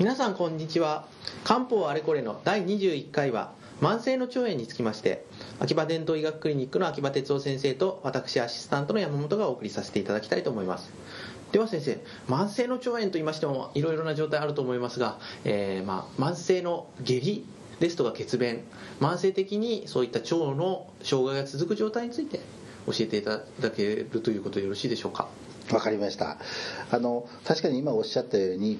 皆さんこんにちは。漢方あれこれの第21回は慢性の腸炎につきまして秋葉伝統医学クリニックの秋葉哲夫先生と私アシスタントの山本がお送りさせていただきたいと思います。では先生慢性の腸炎と言いましてもいろいろな状態あると思いますが、えー、まあ、慢性の下痢ですとか血便慢性的にそういった腸の障害が続く状態について教えていただけるということでよろしいでしょうか。わかりました。あの確かに今おっしゃったように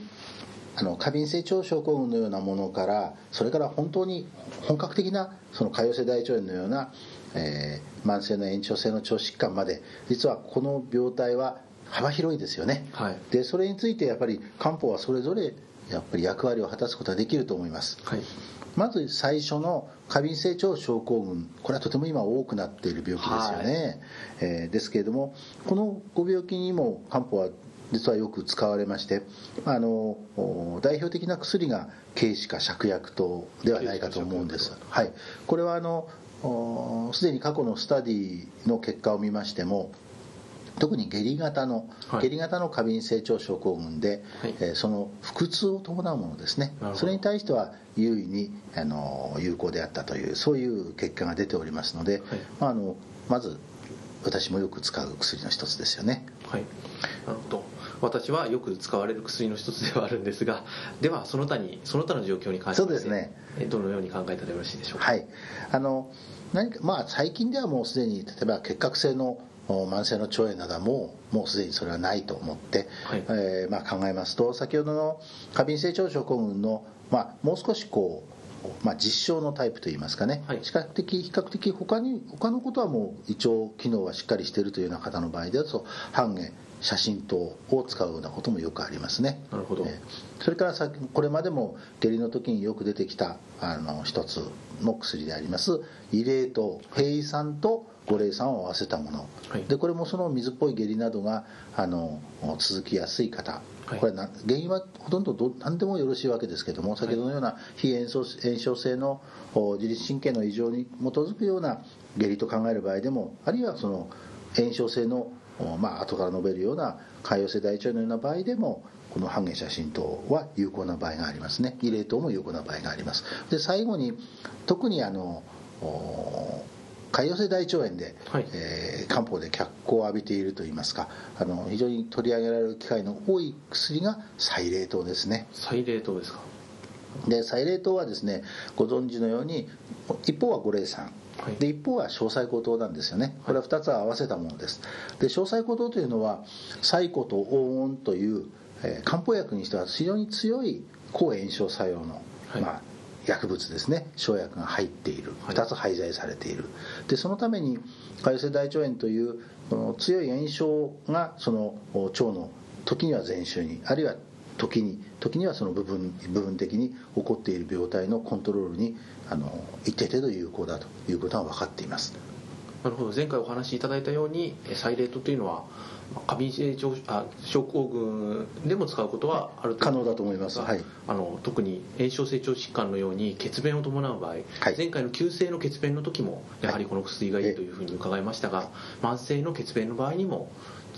あの過敏性腸症候群のようなものからそれから本当に本格的なその潰瘍性大腸炎のような、えー、慢性の炎症性の腸疾患まで実はこの病態は幅広いですよね、はい、でそれについてやっぱり漢方はそれぞれやっぱり役割を果たすことができると思います、はい、まず最初の過敏性腸症候群これはとても今多くなっている病気ですよね、はい、えー、ですけれどもこのご病気にも漢方は実はよく使われましてあの代表的な薬が軽視化芍薬糖ではないかと思うんです、はい、これはあのすでに過去のスタディの結果を見ましても特に下痢型の、はい、下痢型の過敏性腸症候群で、はい、えー、その腹痛を伴うものですね。それに対しては優位にあの有効であったというそういう結果が出ておりますので、はい、まあ、あのまず私もよく使う薬の一つですよね。はい。なるほど私はよく使われる薬の一つではあるんですが ではその他にその他の状況に関してそうですね。どのように考えたらよろしいでしょうか？はい。あの何かまあ最近ではもうすでに例えば結核性の慢性の腸炎などはもうもうすでにそれはないと思って、はい、えー、まあ、考えますと先ほどの過敏性腸症候群の、まあ、もう少しこうまあ、実証のタイプといいますかね、はい、比較的比較的他に他のことはもう胃腸機能はしっかりしているというような方の場合ですと半減写真等を使うようなこともよくありますね。なるほど、えー、それからさこれまでも下痢の時によく出てきたあの一つの薬であります異例と平胃酸と五苓散を合わせたもの、はい、でこれもその水っぽい下痢などがあの続きやすい方。これな原因はほとんどど何でもよろしいわけですけども先ほどのような非炎症炎症性の自律神経の異常に基づくような下痢と考える場合でもあるいはその炎症性のまあ後から述べるような潰瘍性大腸炎のような場合でもこの半減写真等は有効な場合がありますね。異例等も有効な場合があります。で最後に特にあの潰瘍性大腸炎で、はい、えー、漢方で脚光を浴びているといいますかあの非常に取り上げられる機会の多い薬がサイレー糖ですね。サイレー糖ですか？でサイレー糖はですねご存知のように一方は五苓散。はい、で一方は詳細高糖なんですよね。これは2つ合わせたものです。で詳細高糖というのはサイコと黄金という、えー、漢方薬にしては非常に強い抗炎症作用の、はい、まあ、薬物ですね。生薬が入っている。2つ廃剤されている。でそのために潰瘍性大腸炎という強い炎症がその腸の時には全周にあるいは時に時にはその部分部分的に起こっている病態のコントロールにあの一定程度有効だということが分かっています。なるほど。前回お話しいただいたようにサイレートというのは過敏性あ症候群でも使うことはある可能だと思います、はい、あの特に炎症性腸疾患のように血便を伴う場合、はい、前回の急性の血便の時もやはりこの薬がいいというふうに伺いましたが、慢性の血便の場合にも、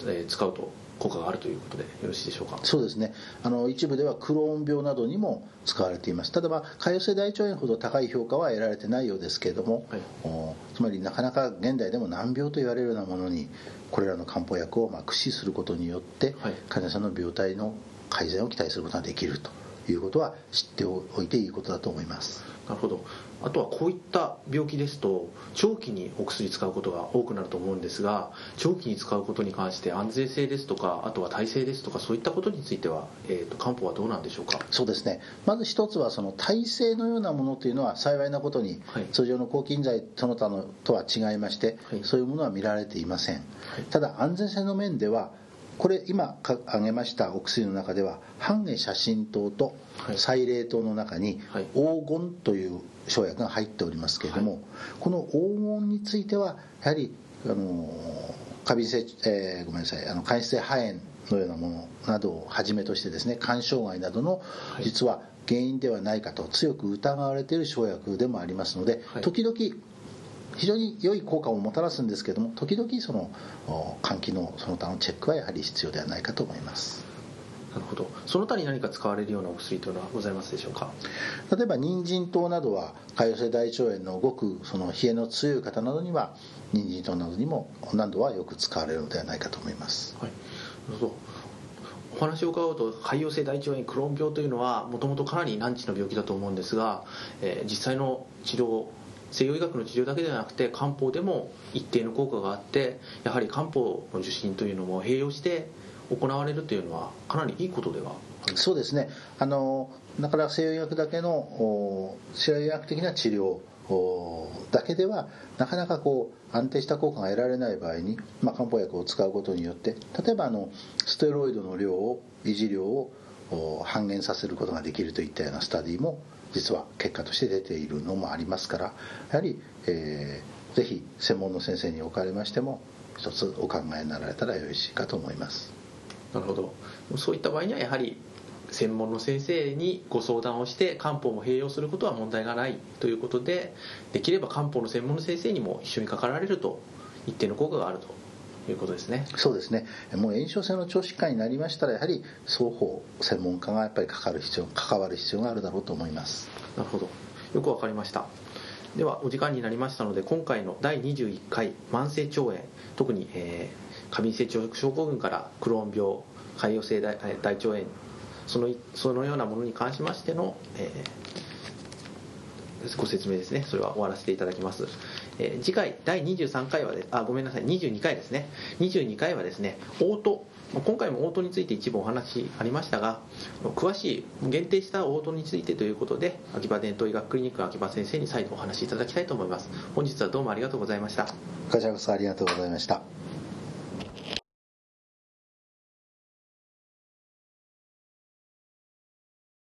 えー、使うと効果があるということでよろしいでしょうか？そうですね。あの一部ではクローン病などにも使われています。ただまあ潰瘍性大腸炎ほど高い評価は得られてないようですけれども、はい、つまりなかなか現代でも難病と言われるようなものにこれらの漢方薬をまあ駆使することによって、はい、患者さんの病態の改善を期待することができるということは知っておいていいことだと思います。なるほどあとはこういった病気ですと長期にお薬使うことが多くなると思うんですが長期に使うことに関して安全性ですとかあとは耐性ですとかそういったことについては、えーと、漢方はどうなんでしょうか？そうですね。まず一つはその耐性のようなものというのは幸いなことに、はい、通常の抗菌剤その他のとは違いまして、はい、そういうものは見られていません、はい、ただ安全性の面ではこれ今挙げましたお薬の中では半下写真糖と細冷糖の中に黄金という生薬が入っておりますけれども、はい、この黄金についてはやはりあの過敏性、えー、ごめんなさいあの間質性肺炎のようなものなどをはじめとしてですね肝障害などの実は原因ではないかと強く疑われている生薬でもありますので、はい、時々非常に良い効果をもたらすんですけども時々その換気のその他のチェックはやはり必要ではないかと思います。なるほど。その他に何か使われるようなお薬というのはございますでしょうか？例えば人参糖などは潰瘍性大腸炎のごくその冷えの強い方などには人参糖などにも何度はよく使われるのではないかと思います。はい。なるほど。お話を伺うと潰瘍性大腸炎クローン病というのはもともとかなり難治の病気だと思うんですが、えー実際の治療西洋医学の治療だけではなくて漢方でも一定の効果があってやはり漢方の受診というのも併用して行われるというのはかなりいいことではそうですね。あのだから西洋医学だけの西洋医学的な治療だけではなかなかこう安定した効果が得られない場合に、まあ、漢方薬を使うことによって例えばあのステロイドの量を維持量を半減させることができるといったようなスタディも実は結果として出ているのもありますからやはり、えーぜひ専門の先生におかれましても一つお考えになられたらよろしいかと思います。なるほどそういった場合にはやはり専門の先生にご相談をして漢方も併用することは問題がないということでできれば漢方の専門の先生にも一緒にかかられると一定の効果があるということですね。そうですね。もう炎症性の腸疾患になりましたらやはり双方専門家がやっぱりかかる必要関わる必要があるだろうと思います。なるほど。よくわかりました。ではお時間になりましたので今回の第21回慢性腸炎特に、えー過敏性腸症候群からクローン病潰瘍性大えー大腸炎そのいそのようなものに関しましての、えーご説明ですね。それは終わらせていただきます、えー次回第23回はであごめんなさい22回ですね。22回はですね応答今回も応答について一部お話ありましたが詳しい限定した応答についてということで秋葉伝統医学クリニック秋葉先生に再度お話しいただきたいと思います。本日はどうもありがとうございました。こちらこそありがとうございました。